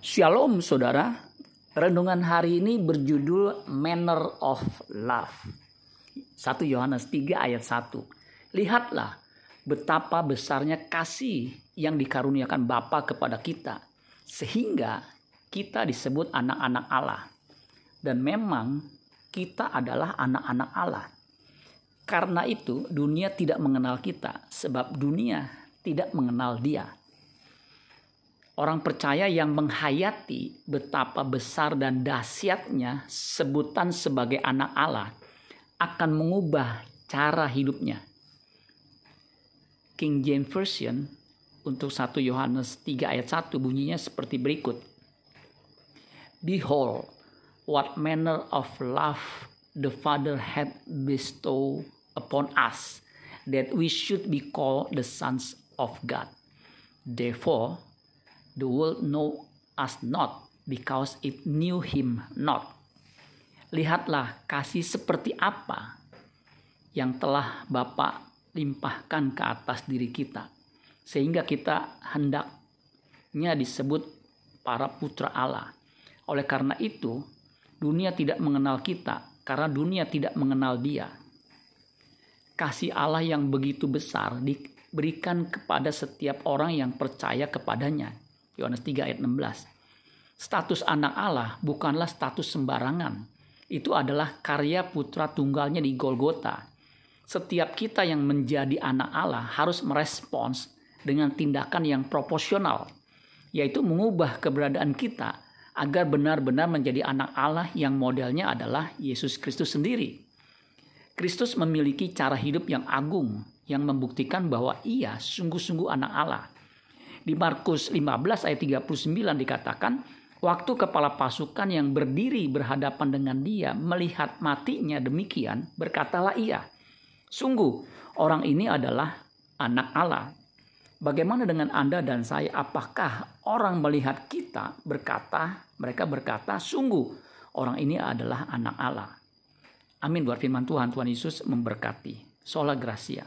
Shalom saudara, renungan hari ini berjudul Manner of Love. 1 Yohanes 3 ayat 1. Lihatlah betapa besarnya kasih yang dikaruniakan Bapa kepada kita sehingga kita disebut anak-anak Allah. Dan memang kita adalah anak-anak Allah. Karena itu dunia tidak mengenal kita sebab dunia tidak mengenal dia. Orang percaya yang menghayati betapa besar dan dahsyatnya sebutan sebagai anak Allah akan mengubah cara hidupnya. King James Version untuk 1 Yohanes 3 ayat 1 bunyinya seperti berikut. Behold, what manner of love the Father had bestowed upon us, that we should be called the sons of God. Therefore, the world know us not because it knew him not. Lihatlah kasih seperti apa yang telah Bapa limpahkan ke atas diri kita sehingga kita hendaknya disebut para putra Allah. Oleh karena itu, dunia tidak mengenal kita karena dunia tidak mengenal Dia. Kasih Allah yang begitu besar diberikan kepada setiap orang yang percaya kepadanya Yohanes 3 ayat 16. Status anak Allah bukanlah status sembarangan. Itu adalah karya putra tunggalnya di Golgota. Setiap kita yang menjadi anak Allah harus merespons dengan tindakan yang proporsional, yaitu mengubah keberadaan kita agar benar-benar menjadi anak Allah yang modelnya adalah Yesus Kristus sendiri. Kristus memiliki cara hidup yang agung yang membuktikan bahwa ia sungguh-sungguh anak Allah. Di Markus 15 ayat 39 dikatakan, waktu kepala pasukan yang berdiri berhadapan dengan dia melihat matinya demikian, berkatalah ia, sungguh orang ini adalah anak Allah. Bagaimana dengan Anda dan saya? Apakah orang melihat kita berkata, mereka berkata, sungguh orang ini adalah anak Allah. Amin buat firman Tuhan. Tuhan Yesus memberkati. Sola Gracia.